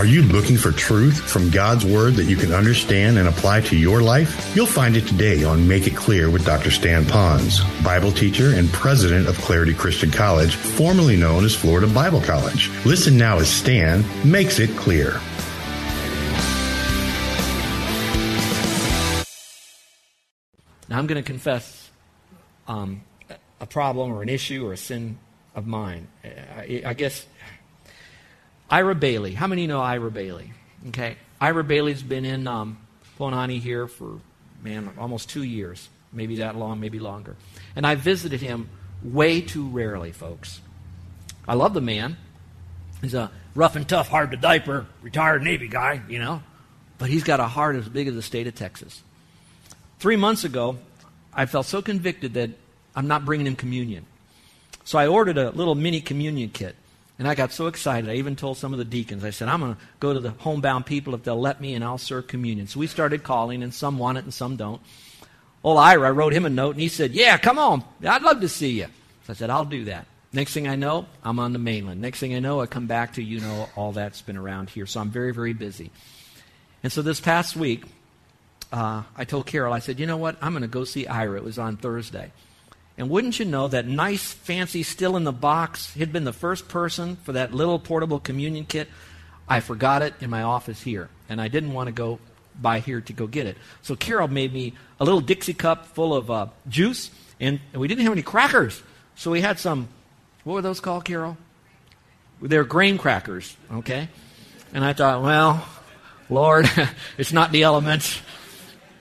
Are you looking for truth from God's Word that you can understand and apply to your life? You'll find it today on Make It Clear with Dr. Stan Ponz, Bible teacher and president of Clarity Christian College, formerly known as Florida Bible College. Listen now as Stan makes it clear. Now, I'm going to confess um, a problem or an issue or a sin of mine. I, I guess Ira Bailey. How many know Ira Bailey? Okay. Ira Bailey's been in um, here for, man, almost two years. Maybe that long, maybe longer. And I visited him way too rarely, folks. I love the man. He's a rough and tough, hard to diaper, retired Navy guy, you know. But he's got a heart as big as the state of Texas. Three months ago, I felt so convicted that I'm not bringing him communion. So I ordered a little mini communion kit. And I got so excited, I even told some of the deacons, I said, I'm going to go to the homebound people if they'll let me, and I'll serve communion. So we started calling, and some want it and some don't. Old Ira, I wrote him a note, and he said, Yeah, come on. I'd love to see you. So I said, I'll do that. Next thing I know, I'm on the mainland. Next thing I know, I come back to, you know, all that's been around here. So I'm very, very busy. And so this past week, uh, I told Carol, I said, you know what? I'm going to go see Ira. It was on Thursday. And wouldn't you know that nice, fancy, still in the box, he'd been the first person for that little portable communion kit. I forgot it in my office here, and I didn't want to go by here to go get it. So Carol made me a little Dixie cup full of uh, juice, and, and we didn't have any crackers. So we had some, what were those called, Carol? They're grain crackers, okay? And I thought, well, Lord, it's not the elements.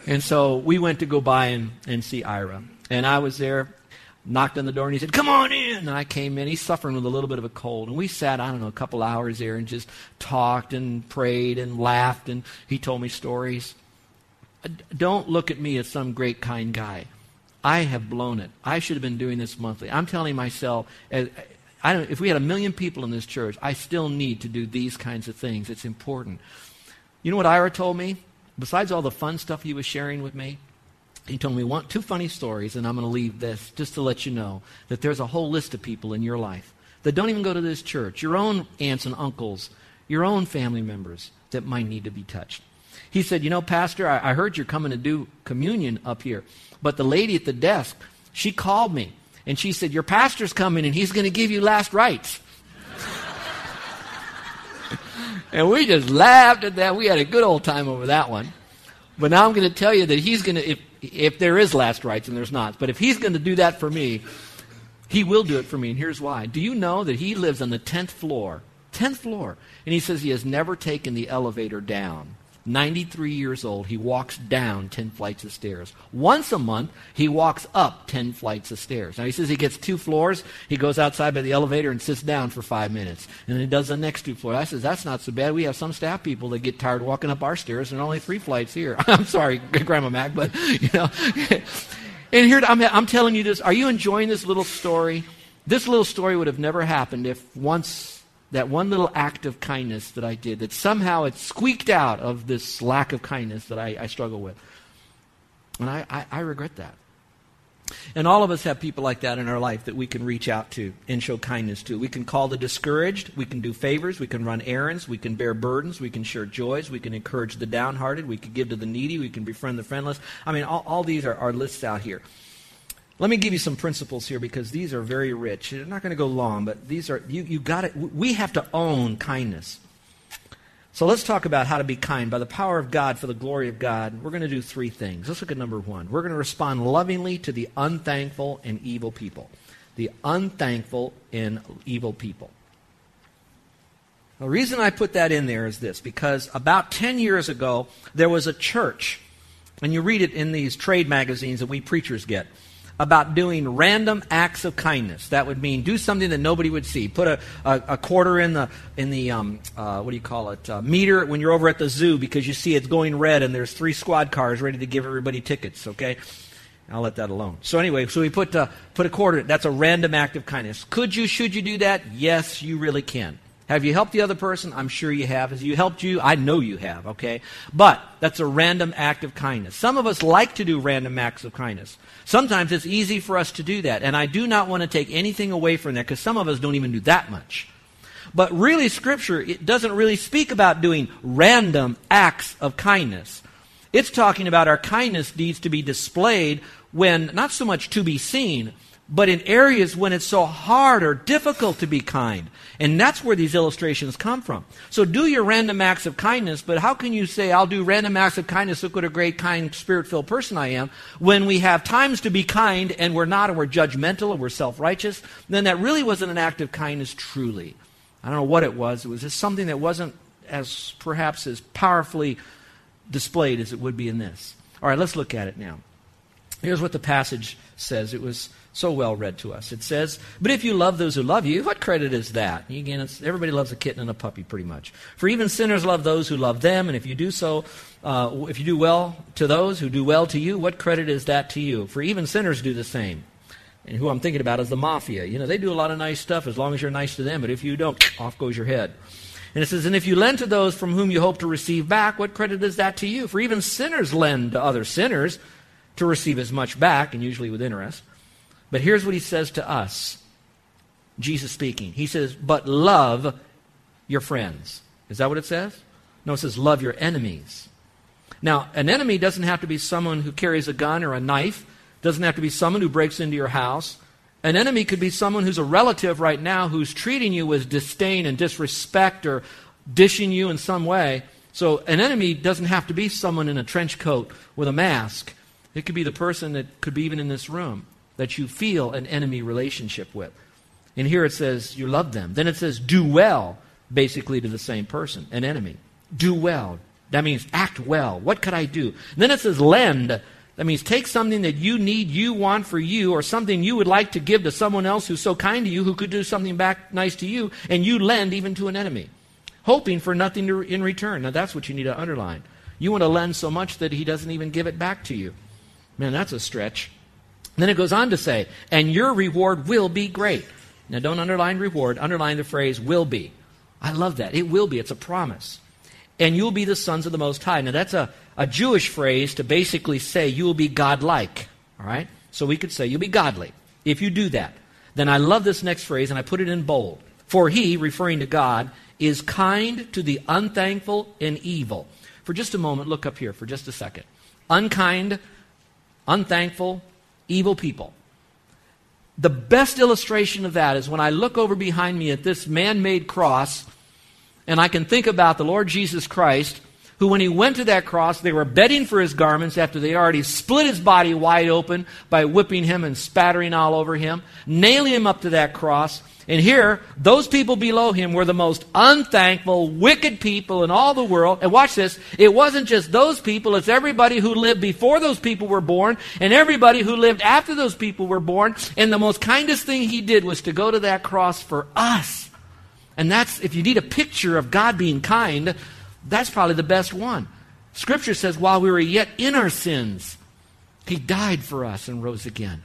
And so we went to go by and, and see Ira. And I was there, knocked on the door, and he said, Come on in. And I came in. He's suffering with a little bit of a cold. And we sat, I don't know, a couple hours there and just talked and prayed and laughed. And he told me stories. Don't look at me as some great, kind guy. I have blown it. I should have been doing this monthly. I'm telling myself, if we had a million people in this church, I still need to do these kinds of things. It's important. You know what Ira told me? Besides all the fun stuff he was sharing with me, he told me want two funny stories, and I'm going to leave this just to let you know that there's a whole list of people in your life that don't even go to this church, your own aunts and uncles, your own family members that might need to be touched. He said, You know, Pastor, I, I heard you're coming to do communion up here, but the lady at the desk, she called me, and she said, Your pastor's coming, and he's going to give you last rites. and we just laughed at that. We had a good old time over that one. But now I'm going to tell you that he's going to, if, if there is last rites, and there's not, but if he's going to do that for me, he will do it for me. And here's why. Do you know that he lives on the 10th floor? 10th floor. And he says he has never taken the elevator down. 93 years old, he walks down 10 flights of stairs. Once a month, he walks up 10 flights of stairs. Now, he says he gets two floors. He goes outside by the elevator and sits down for five minutes. And then he does the next two floors. I says, that's not so bad. We have some staff people that get tired walking up our stairs, and only three flights here. I'm sorry, Grandma Mac, but, you know. and here, I'm, I'm telling you this. Are you enjoying this little story? This little story would have never happened if once that one little act of kindness that I did, that somehow it squeaked out of this lack of kindness that I, I struggle with. And I, I, I, regret that. And all of us have people like that in our life that we can reach out to and show kindness to. We can call the discouraged, we can do favors, we can run errands, we can bear burdens, we can share joys, we can encourage the downhearted, we can give to the needy, we can befriend the friendless. I mean, all, all these are, are lists out here. Let me give you some principles here because these are very rich. They're not going to go long, but these are, you, you got it. We have to own kindness. So let's talk about how to be kind. By the power of God, for the glory of God, we're going to do three things. Let's look at number one. We're going to respond lovingly to the unthankful and evil people. The unthankful and evil people. The reason I put that in there is this because about 10 years ago, there was a church, and you read it in these trade magazines that we preachers get about doing random acts of kindness. That would mean do something that nobody would see. Put a, a, a quarter in the in the um, uh, what do you call it uh, meter when you're over at the zoo because you see it's going red and there's three squad cars ready to give everybody tickets. Okay, I'll let that alone. So anyway, so we put uh, put a quarter. That's a random act of kindness. Could you? Should you do that? Yes, you really can. Have you helped the other person? I'm sure you have. Has you helped you? I know you have, okay? But that's a random act of kindness. Some of us like to do random acts of kindness. Sometimes it's easy for us to do that. And I do not want to take anything away from that because some of us don't even do that much. But really, Scripture, it doesn't really speak about doing random acts of kindness. It's talking about our kindness needs to be displayed when, not so much to be seen, but in areas when it's so hard or difficult to be kind. And that's where these illustrations come from. So do your random acts of kindness, but how can you say, I'll do random acts of kindness, look what a great, kind, spirit filled person I am, when we have times to be kind and we're not, and we're judgmental and we're self righteous? Then that really wasn't an act of kindness truly. I don't know what it was. It was just something that wasn't as perhaps as powerfully displayed as it would be in this. All right, let's look at it now. Here's what the passage says. It was so well read to us. It says, But if you love those who love you, what credit is that? Again, everybody loves a kitten and a puppy, pretty much. For even sinners love those who love them, and if you do so, uh, if you do well to those who do well to you, what credit is that to you? For even sinners do the same. And who I'm thinking about is the mafia. You know, they do a lot of nice stuff as long as you're nice to them, but if you don't, off goes your head. And it says, And if you lend to those from whom you hope to receive back, what credit is that to you? For even sinners lend to other sinners to receive as much back, and usually with interest. But here's what he says to us Jesus speaking. He says, But love your friends. Is that what it says? No, it says, Love your enemies. Now, an enemy doesn't have to be someone who carries a gun or a knife, doesn't have to be someone who breaks into your house. An enemy could be someone who's a relative right now who's treating you with disdain and disrespect or dishing you in some way. So, an enemy doesn't have to be someone in a trench coat with a mask. It could be the person that could be even in this room that you feel an enemy relationship with. And here it says you love them. Then it says do well, basically to the same person, an enemy. Do well. That means act well. What could I do? And then it says lend. That means take something that you need, you want for you, or something you would like to give to someone else who's so kind to you, who could do something back nice to you, and you lend even to an enemy, hoping for nothing in return. Now that's what you need to underline. You want to lend so much that he doesn't even give it back to you. Man, that's a stretch. And then it goes on to say, and your reward will be great. Now, don't underline reward, underline the phrase will be. I love that. It will be, it's a promise. And you'll be the sons of the Most High. Now, that's a, a Jewish phrase to basically say you will be godlike. All right? So we could say you'll be godly if you do that. Then I love this next phrase, and I put it in bold. For he, referring to God, is kind to the unthankful and evil. For just a moment, look up here for just a second. Unkind, unthankful, evil people. The best illustration of that is when I look over behind me at this man made cross, and I can think about the Lord Jesus Christ, who, when he went to that cross, they were bedding for his garments after they already split his body wide open by whipping him and spattering all over him, nailing him up to that cross, and here, those people below him were the most unthankful, wicked people in all the world. And watch this. It wasn't just those people, it's everybody who lived before those people were born and everybody who lived after those people were born. And the most kindest thing he did was to go to that cross for us. And that's, if you need a picture of God being kind, that's probably the best one. Scripture says, while we were yet in our sins, he died for us and rose again.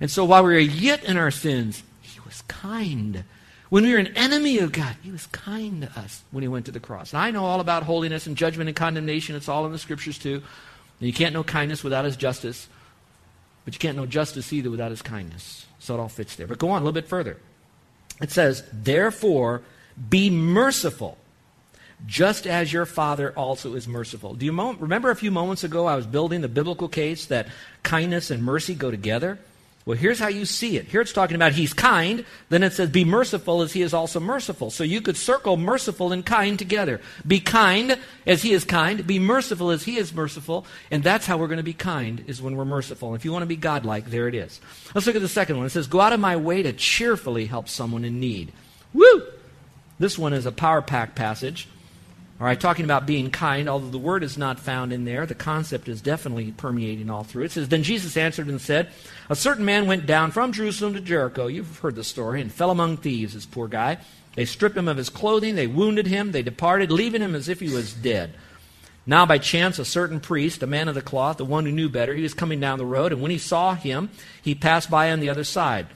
And so while we were yet in our sins, was kind. When we were an enemy of God, He was kind to us when He went to the cross. And I know all about holiness and judgment and condemnation. It's all in the Scriptures, too. And you can't know kindness without His justice. But you can't know justice either without His kindness. So it all fits there. But go on a little bit further. It says, Therefore, be merciful, just as your Father also is merciful. Do you remember a few moments ago I was building the biblical case that kindness and mercy go together? Well, here's how you see it. Here it's talking about he's kind. Then it says, be merciful as he is also merciful. So you could circle merciful and kind together. Be kind as he is kind. Be merciful as he is merciful. And that's how we're going to be kind, is when we're merciful. If you want to be godlike, there it is. Let's look at the second one. It says, go out of my way to cheerfully help someone in need. Woo! This one is a power pack passage. All right, talking about being kind, although the word is not found in there, the concept is definitely permeating all through. It says, Then Jesus answered and said, A certain man went down from Jerusalem to Jericho. You've heard the story, and fell among thieves, this poor guy. They stripped him of his clothing, they wounded him, they departed, leaving him as if he was dead. Now, by chance, a certain priest, a man of the cloth, the one who knew better, he was coming down the road, and when he saw him, he passed by on the other side.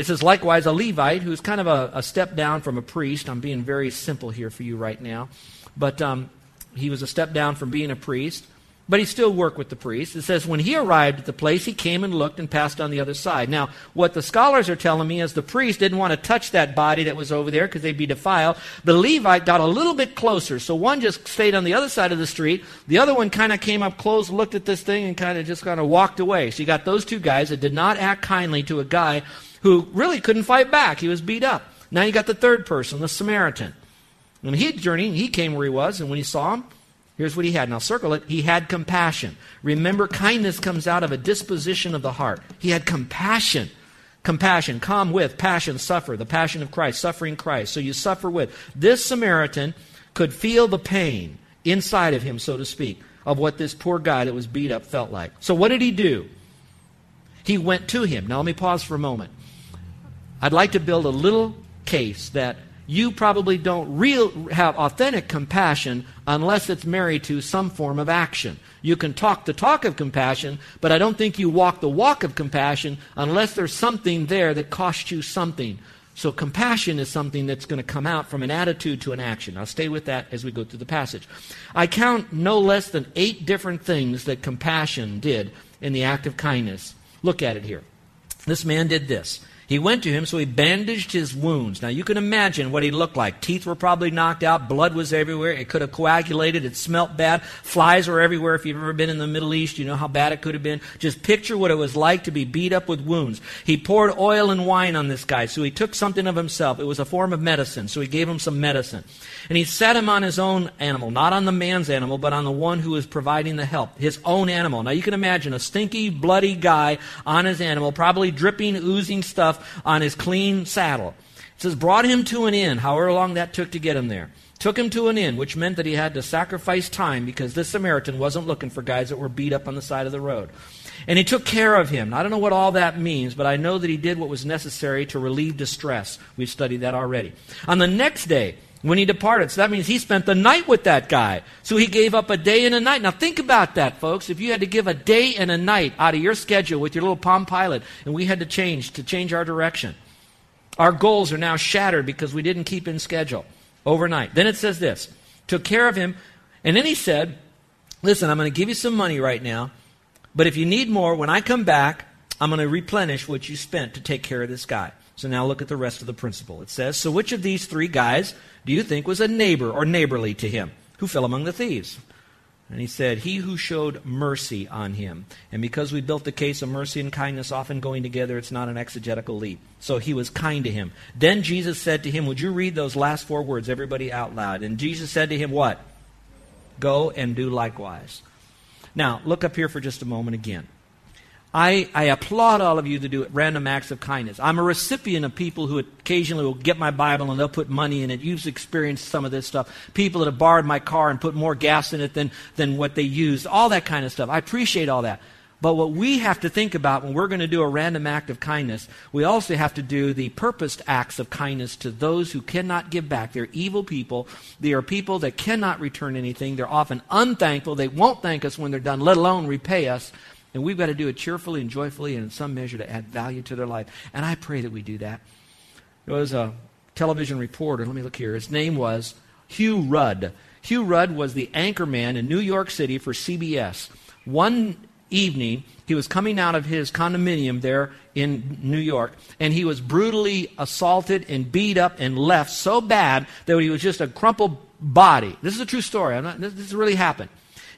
It says, likewise, a Levite, who's kind of a, a, step down from a priest. I'm being very simple here for you right now. But um, he was a step down from being a priest. But he still worked with the priest. It says, when he arrived at the place, he came and looked and passed on the other side. Now, what the scholars are telling me is the priest didn't want to touch that body that was over there because they'd be defiled. The Levite got a little bit closer. So one just stayed on the other side of the street. The other one kind of came up close, looked at this thing, and kind of just kind of walked away. So you got those two guys that did not act kindly to a guy who really couldn't fight back. He was beat up. Now you got the third person, the Samaritan. When he had journeyed, he came where he was, and when he saw him, here's what he had. Now circle it. He had compassion. Remember, kindness comes out of a disposition of the heart. He had compassion. Compassion, come with, passion, suffer, the passion of Christ, suffering Christ. So you suffer with. This Samaritan could feel the pain inside of him, so to speak, of what this poor guy that was beat up felt like. So what did he do? He went to him. Now let me pause for a moment. I'd like to build a little case that you probably don't real, have authentic compassion unless it's married to some form of action. You can talk the talk of compassion, but I don't think you walk the walk of compassion unless there's something there that costs you something. So compassion is something that's going to come out from an attitude to an action. I'll stay with that as we go through the passage. I count no less than eight different things that compassion did in the act of kindness. Look at it here. This man did this. He went to him, so he bandaged his wounds. Now you can imagine what he looked like. Teeth were probably knocked out, blood was everywhere, it could have coagulated, it smelt bad, flies were everywhere. If you've ever been in the Middle East, you know how bad it could have been. Just picture what it was like to be beat up with wounds. He poured oil and wine on this guy, so he took something of himself. It was a form of medicine, so he gave him some medicine. And he set him on his own animal, not on the man's animal, but on the one who was providing the help, his own animal. Now you can imagine a stinky, bloody guy on his animal, probably dripping, oozing stuff on his clean saddle. It says, brought him to an inn, however long that took to get him there. Took him to an inn, which meant that he had to sacrifice time because this Samaritan wasn't looking for guys that were beat up on the side of the road. And he took care of him. I don't know what all that means, but I know that he did what was necessary to relieve distress. We've studied that already. On the next day, when he departed. So that means he spent the night with that guy. So he gave up a day and a night. Now think about that, folks. If you had to give a day and a night out of your schedule with your little Palm Pilot, and we had to change to change our direction, our goals are now shattered because we didn't keep in schedule overnight. Then it says this took care of him, and then he said, Listen, I'm going to give you some money right now, but if you need more, when I come back, I'm going to replenish what you spent to take care of this guy. So now look at the rest of the principle. It says, So which of these three guys do you think was a neighbor or neighborly to him who fell among the thieves? And he said, He who showed mercy on him. And because we built the case of mercy and kindness often going together, it's not an exegetical leap. So he was kind to him. Then Jesus said to him, Would you read those last four words, everybody out loud? And Jesus said to him, What? Go and do likewise. Now, look up here for just a moment again. I, I, applaud all of you to do random acts of kindness. I'm a recipient of people who occasionally will get my Bible and they'll put money in it. You've experienced some of this stuff. People that have borrowed my car and put more gas in it than, than what they used. All that kind of stuff. I appreciate all that. But what we have to think about when we're going to do a random act of kindness, we also have to do the purposed acts of kindness to those who cannot give back. They're evil people. They are people that cannot return anything. They're often unthankful. They won't thank us when they're done, let alone repay us. And we've got to do it cheerfully and joyfully and in some measure to add value to their life. And I pray that we do that. There was a television reporter, let me look here. His name was Hugh Rudd. Hugh Rudd was the anchor man in New York City for CBS. One evening, he was coming out of his condominium there in New York, and he was brutally assaulted and beat up and left so bad that he was just a crumpled body. This is a true story. Not, this, this really happened.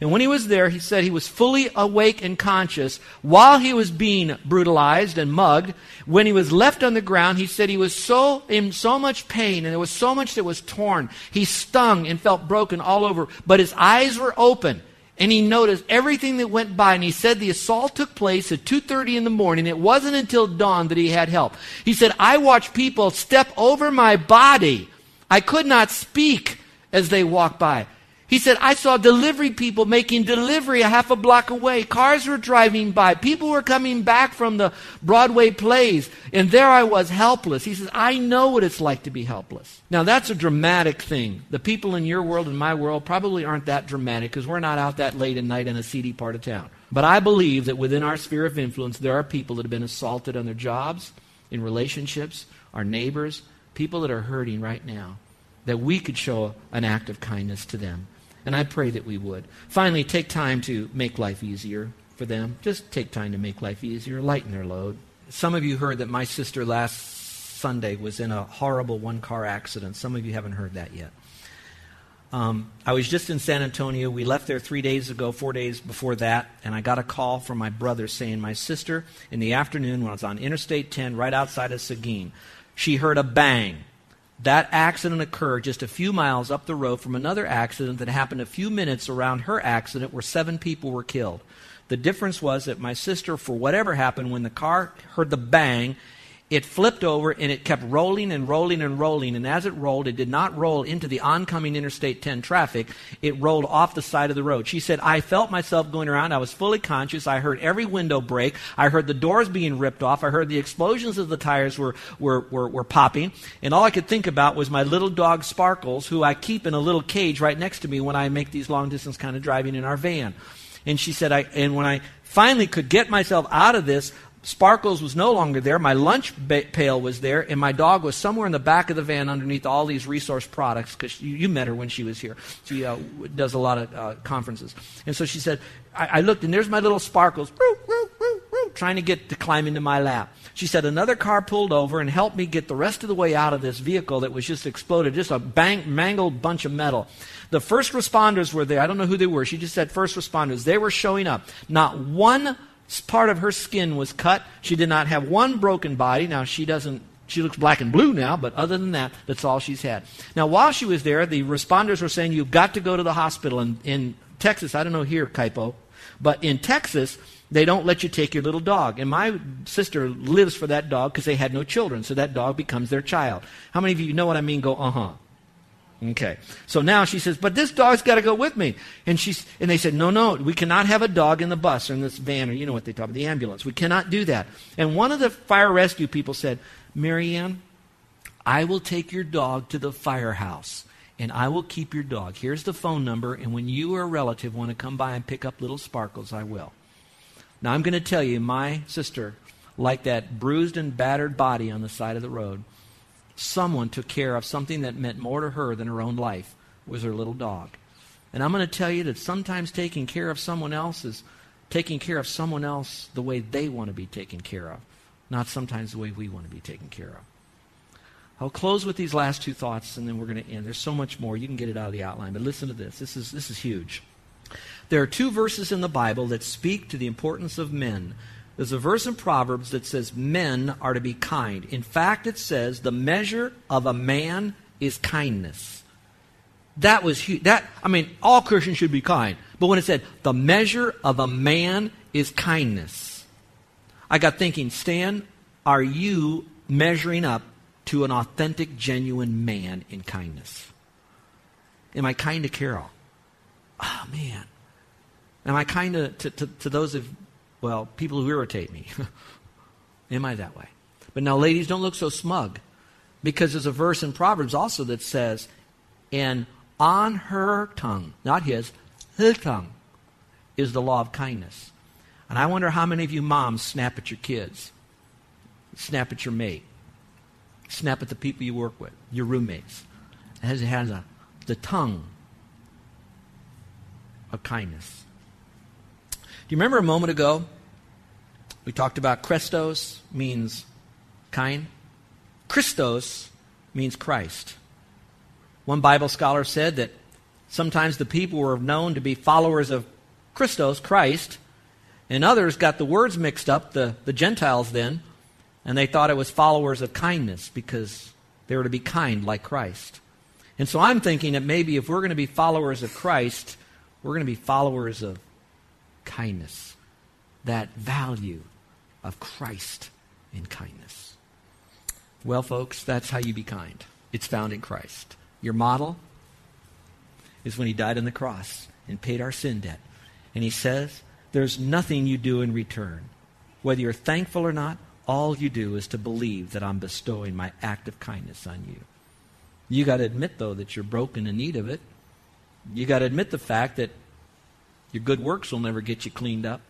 And when he was there, he said he was fully awake and conscious while he was being brutalized and mugged. When he was left on the ground, he said he was so in so much pain and there was so much that was torn. He stung and felt broken all over, but his eyes were open and he noticed everything that went by and he said the assault took place at 2:30 in the morning it wasn't until dawn that he had help he said i watched people step over my body i could not speak as they walked by. He said, I saw delivery people making delivery a half a block away. Cars were driving by. People were coming back from the Broadway plays. And there I was, helpless. He says, I know what it's like to be helpless. Now, that's a dramatic thing. The people in your world and my world probably aren't that dramatic because we're not out that late at night in a seedy part of town. But I believe that within our sphere of influence, there are people that have been assaulted on their jobs, in relationships, our neighbors, people that are hurting right now, that we could show an act of kindness to them. And I pray that we would. Finally, take time to make life easier for them. Just take time to make life easier, lighten their load. Some of you heard that my sister last Sunday was in a horrible one car accident. Some of you haven't heard that yet. Um, I was just in San Antonio. We left there three days ago, four days before that, and I got a call from my brother saying my sister, in the afternoon when I was on Interstate 10 right outside of Seguin, she heard a bang that accident occurred just a few miles up the road from another accident that happened a few minutes around her accident where seven people were killed. The difference was that my sister, for whatever happened, when the car heard the bang, it flipped over and it kept rolling and rolling and rolling. And as it rolled, it did not roll into the oncoming Interstate 10 traffic. It rolled off the side of the road. She said, I felt myself going around. I was fully conscious. I heard every window break. I heard the doors being ripped off. I heard the explosions of the tires were, were, were, were popping. And all I could think about was my little dog Sparkles, who I keep in a little cage right next to me when I make these long distance kind of driving in our van. And she said, I, and when I finally could get myself out of this, Sparkles was no longer there. My lunch pail was there, and my dog was somewhere in the back of the van underneath all these resource products because you, you, met her when she was here. She uh, does a lot of uh, conferences. And so she said, I, I, looked, and there's my little Sparkles trying to get to climb into my lap. She said, another car pulled over and helped me get the rest of the way out of this vehicle that was just exploded, just a bang, mangled bunch of metal. The first responders were there. I don't know who they were. She just said first responders. They were showing up. Not one part of her skin was cut. She did not have one broken body. Now, she doesn't she looks black and blue now, but other than that, that's all she's had. Now, while she was there, the responders were saying, You've got to go to the hospital. And in Texas, I don't know here, Kaipo, but in Texas, they don't let you take your little dog. And my sister lives for that dog because they had no children, so that dog becomes their child. How many of you know what I mean? Go, uh huh. Okay. So now she says, but this dog's got to go with me. And she's, and they said, no, no, we cannot have a dog in the bus or in this van or you know what they talk about, the ambulance. We cannot do that. And one of the fire rescue people said, Marianne, I will take your dog to the firehouse and I will keep your dog. Here's the phone number. And when you or a relative want to come by and pick up little sparkles, I will. Now I'm going to tell you, my sister, like that bruised and battered body on the side of the road, someone took care of something that meant more to her than her own life was her little dog. And I'm going to tell you that sometimes taking care of someone else is taking care of someone else the way they want to be taken care of, not sometimes the way we want to be taken care of. I'll close with these last two thoughts and then we're going to end. There's so much more. You can get it out of the outline, but listen to this. This is, this is huge. There are two verses in the Bible that speak to the importance of men there's a verse in Proverbs that says men are to be kind. In fact, it says the measure of a man is kindness. That was huge. That I mean, all Christians should be kind. But when it said the measure of a man is kindness, I got thinking, Stan, are you measuring up to an authentic, genuine man in kindness? Am I kind to Carol? Oh man. Am I kind to, to, to, to those of well, people who irritate me. Am I that way? But now, ladies, don't look so smug. Because there's a verse in Proverbs also that says, and on her tongue, not his, her tongue, is the law of kindness. And I wonder how many of you moms snap at your kids, snap at your mate, snap at the people you work with, your roommates. It has, it has a, the tongue of kindness you remember a moment ago we talked about Christos means kind? Christos means Christ. One Bible scholar said that sometimes the people were known to be followers of Christos, Christ, and others got the words mixed up, the, the Gentiles then, and they thought it was followers of kindness because they were to be kind like Christ. And so I'm thinking that maybe if we're going to be followers of Christ, we're going to be followers of kindness, that value of Christ in kindness. Well, folks, that's how you be kind. It's found in Christ. Your model is when he died on the cross and paid our sin debt. And he says, There's nothing you do in return. Whether you're thankful or not, all you do is to believe that I'm bestowing my act of kindness on you. You got to admit, though, that you're broken in need of it. You got to admit the fact that your good works will never get you cleaned up.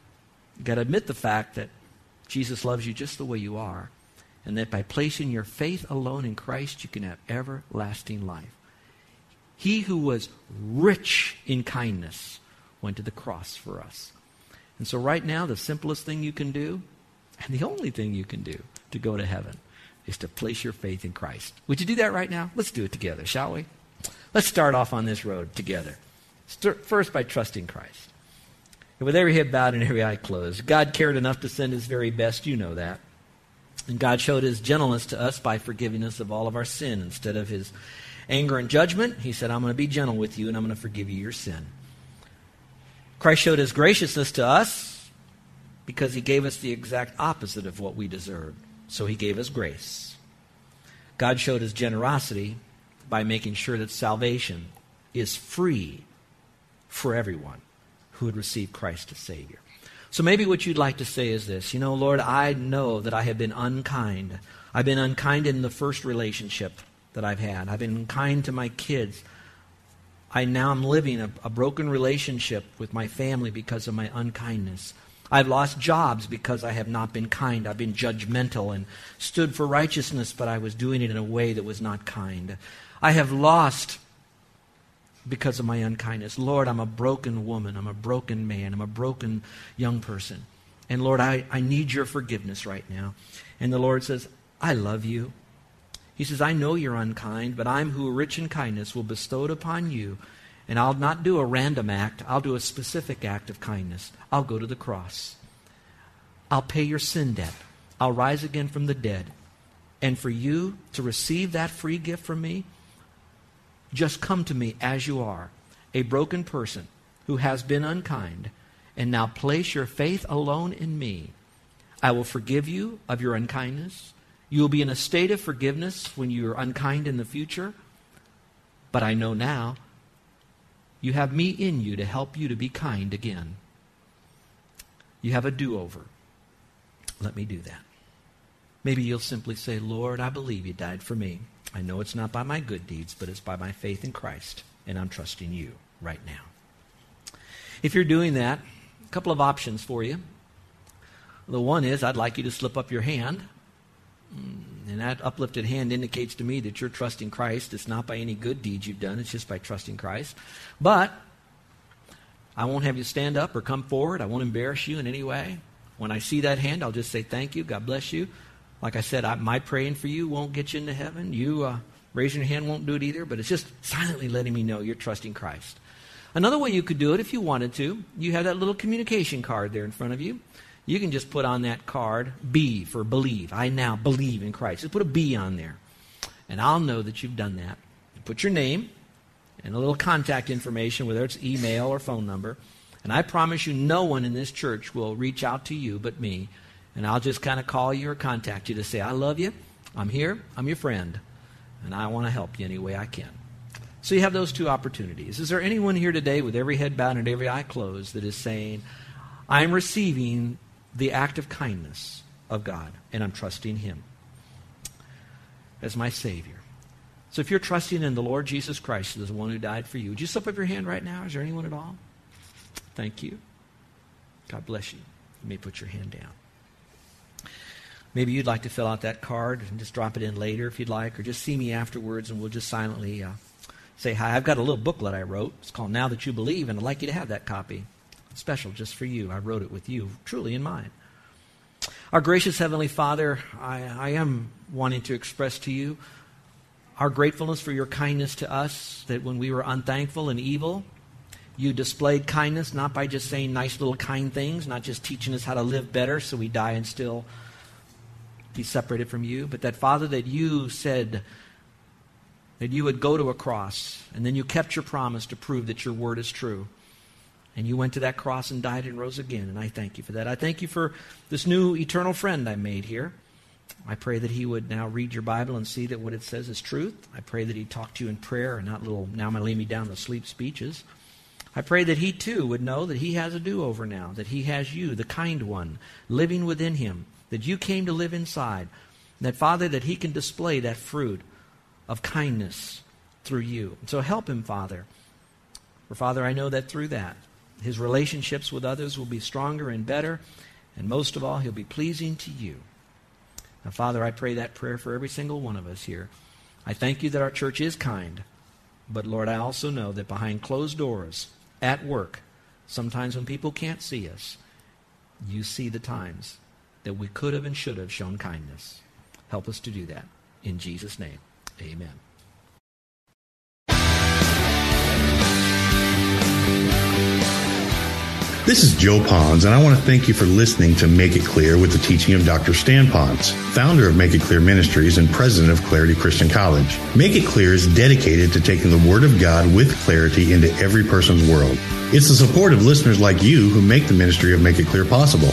You've got to admit the fact that Jesus loves you just the way you are, and that by placing your faith alone in Christ, you can have everlasting life. He who was rich in kindness went to the cross for us. And so, right now, the simplest thing you can do, and the only thing you can do to go to heaven, is to place your faith in Christ. Would you do that right now? Let's do it together, shall we? Let's start off on this road together. First, by trusting Christ. And with every head bowed and every eye closed, God cared enough to send His very best. You know that. And God showed His gentleness to us by forgiving us of all of our sin. Instead of His anger and judgment, He said, I'm going to be gentle with you and I'm going to forgive you your sin. Christ showed His graciousness to us because He gave us the exact opposite of what we deserved. So He gave us grace. God showed His generosity by making sure that salvation is free for everyone who had received Christ as Savior. So maybe what you'd like to say is this You know, Lord, I know that I have been unkind. I've been unkind in the first relationship that I've had, I've been unkind to my kids. I now am living a, a broken relationship with my family because of my unkindness. I've lost jobs because I have not been kind. I've been judgmental and stood for righteousness, but I was doing it in a way that was not kind. I have lost because of my unkindness. Lord, I'm a broken woman. I'm a broken man. I'm a broken young person. And Lord, I, I need your forgiveness right now. And the Lord says, I love you. He says, I know you're unkind, but I'm who rich in kindness will bestow it upon you. And I'll not do a random act, I'll do a specific act of kindness. I'll go to the cross. I'll pay your sin debt. I'll rise again from the dead. And for you to receive that free gift from me, just come to me as you are, a broken person who has been unkind, and now place your faith alone in me. I will forgive you of your unkindness. You will be in a state of forgiveness when you are unkind in the future. But I know now you have me in you to help you to be kind again. You have a do over. Let me do that. Maybe you'll simply say, Lord, I believe you died for me. I know it's not by my good deeds, but it's by my faith in Christ, and I'm trusting you right now. If you're doing that, a couple of options for you. The one is I'd like you to slip up your hand. Mm, and that uplifted hand indicates to me that you're trusting Christ. It's not by any good deeds you've done, it's just by trusting Christ. But I won't have you stand up or come forward. I won't embarrass you in any way. When I see that hand, I'll just say thank you. God bless you. Like I said, I, my praying for you won't get you into heaven. You uh, raising your hand won't do it either, but it's just silently letting me know you're trusting Christ. Another way you could do it if you wanted to, you have that little communication card there in front of you. You can just put on that card B for believe. I now believe in Christ. Just put a B on there. And I'll know that you've done that. You put your name and a little contact information, whether it's email or phone number. And I promise you, no one in this church will reach out to you but me and I'll just kind of call you or contact you to say, I love you. I'm here. I'm your friend. And I want to help you any way I can. So you have those two opportunities. Is there anyone here today with every head bowed and every eye closed that is saying, I'm receiving the act of kindness of God and I'm trusting Him as my Savior? So if you're trusting in the Lord Jesus Christ as the one who died for you, would you slip up your hand right now? Is there anyone at all? Thank you. God bless you. You may put your hand down. Maybe you'd like to fill out that card and just drop it in later if you'd like, or just see me afterwards and we'll just silently uh, say hi. I've got a little booklet I wrote. It's called Now That You Believe, and I'd like you to have that copy. Special just for you. I wrote it with you, truly in mind. Our gracious Heavenly Father, I, I am wanting to express to you our gratefulness for your kindness to us, that when we were unthankful and evil, you displayed kindness not by just saying nice little kind things, not just teaching us how to live better so we die and still be separated from you, but that, Father, that you said that you would go to a cross, and then you kept your promise to prove that your word is true. And you went to that cross and died and rose again, and I thank you for that. I thank you for this new eternal friend I made here. I pray that he would now read your Bible and see that what it says is truth. I pray that he'd talk to you in prayer and not little, now I'm going to lay me down to sleep speeches. I pray that he too would know that he has a do over now, that he has you, the kind one, living within him, that you came to live inside. That, Father, that he can display that fruit of kindness through you. so help him, Father. For, Father, I know that through that, his relationships with others will be stronger and better, and most of all, he'll be pleasing to you. Now, Father, I pray that prayer for every single one of us here. I thank you that our church is kind, but Lord, I also know that behind closed doors, at work, sometimes when people can't see us, you see the times that we could have and should have shown kindness. Help us to do that. In Jesus' name, amen. This is Joe Ponz, and I want to thank you for listening to Make It Clear with the teaching of Dr. Stan Ponz, founder of Make It Clear Ministries and president of Clarity Christian College. Make It Clear is dedicated to taking the Word of God with clarity into every person's world. It's the support of listeners like you who make the ministry of Make It Clear possible.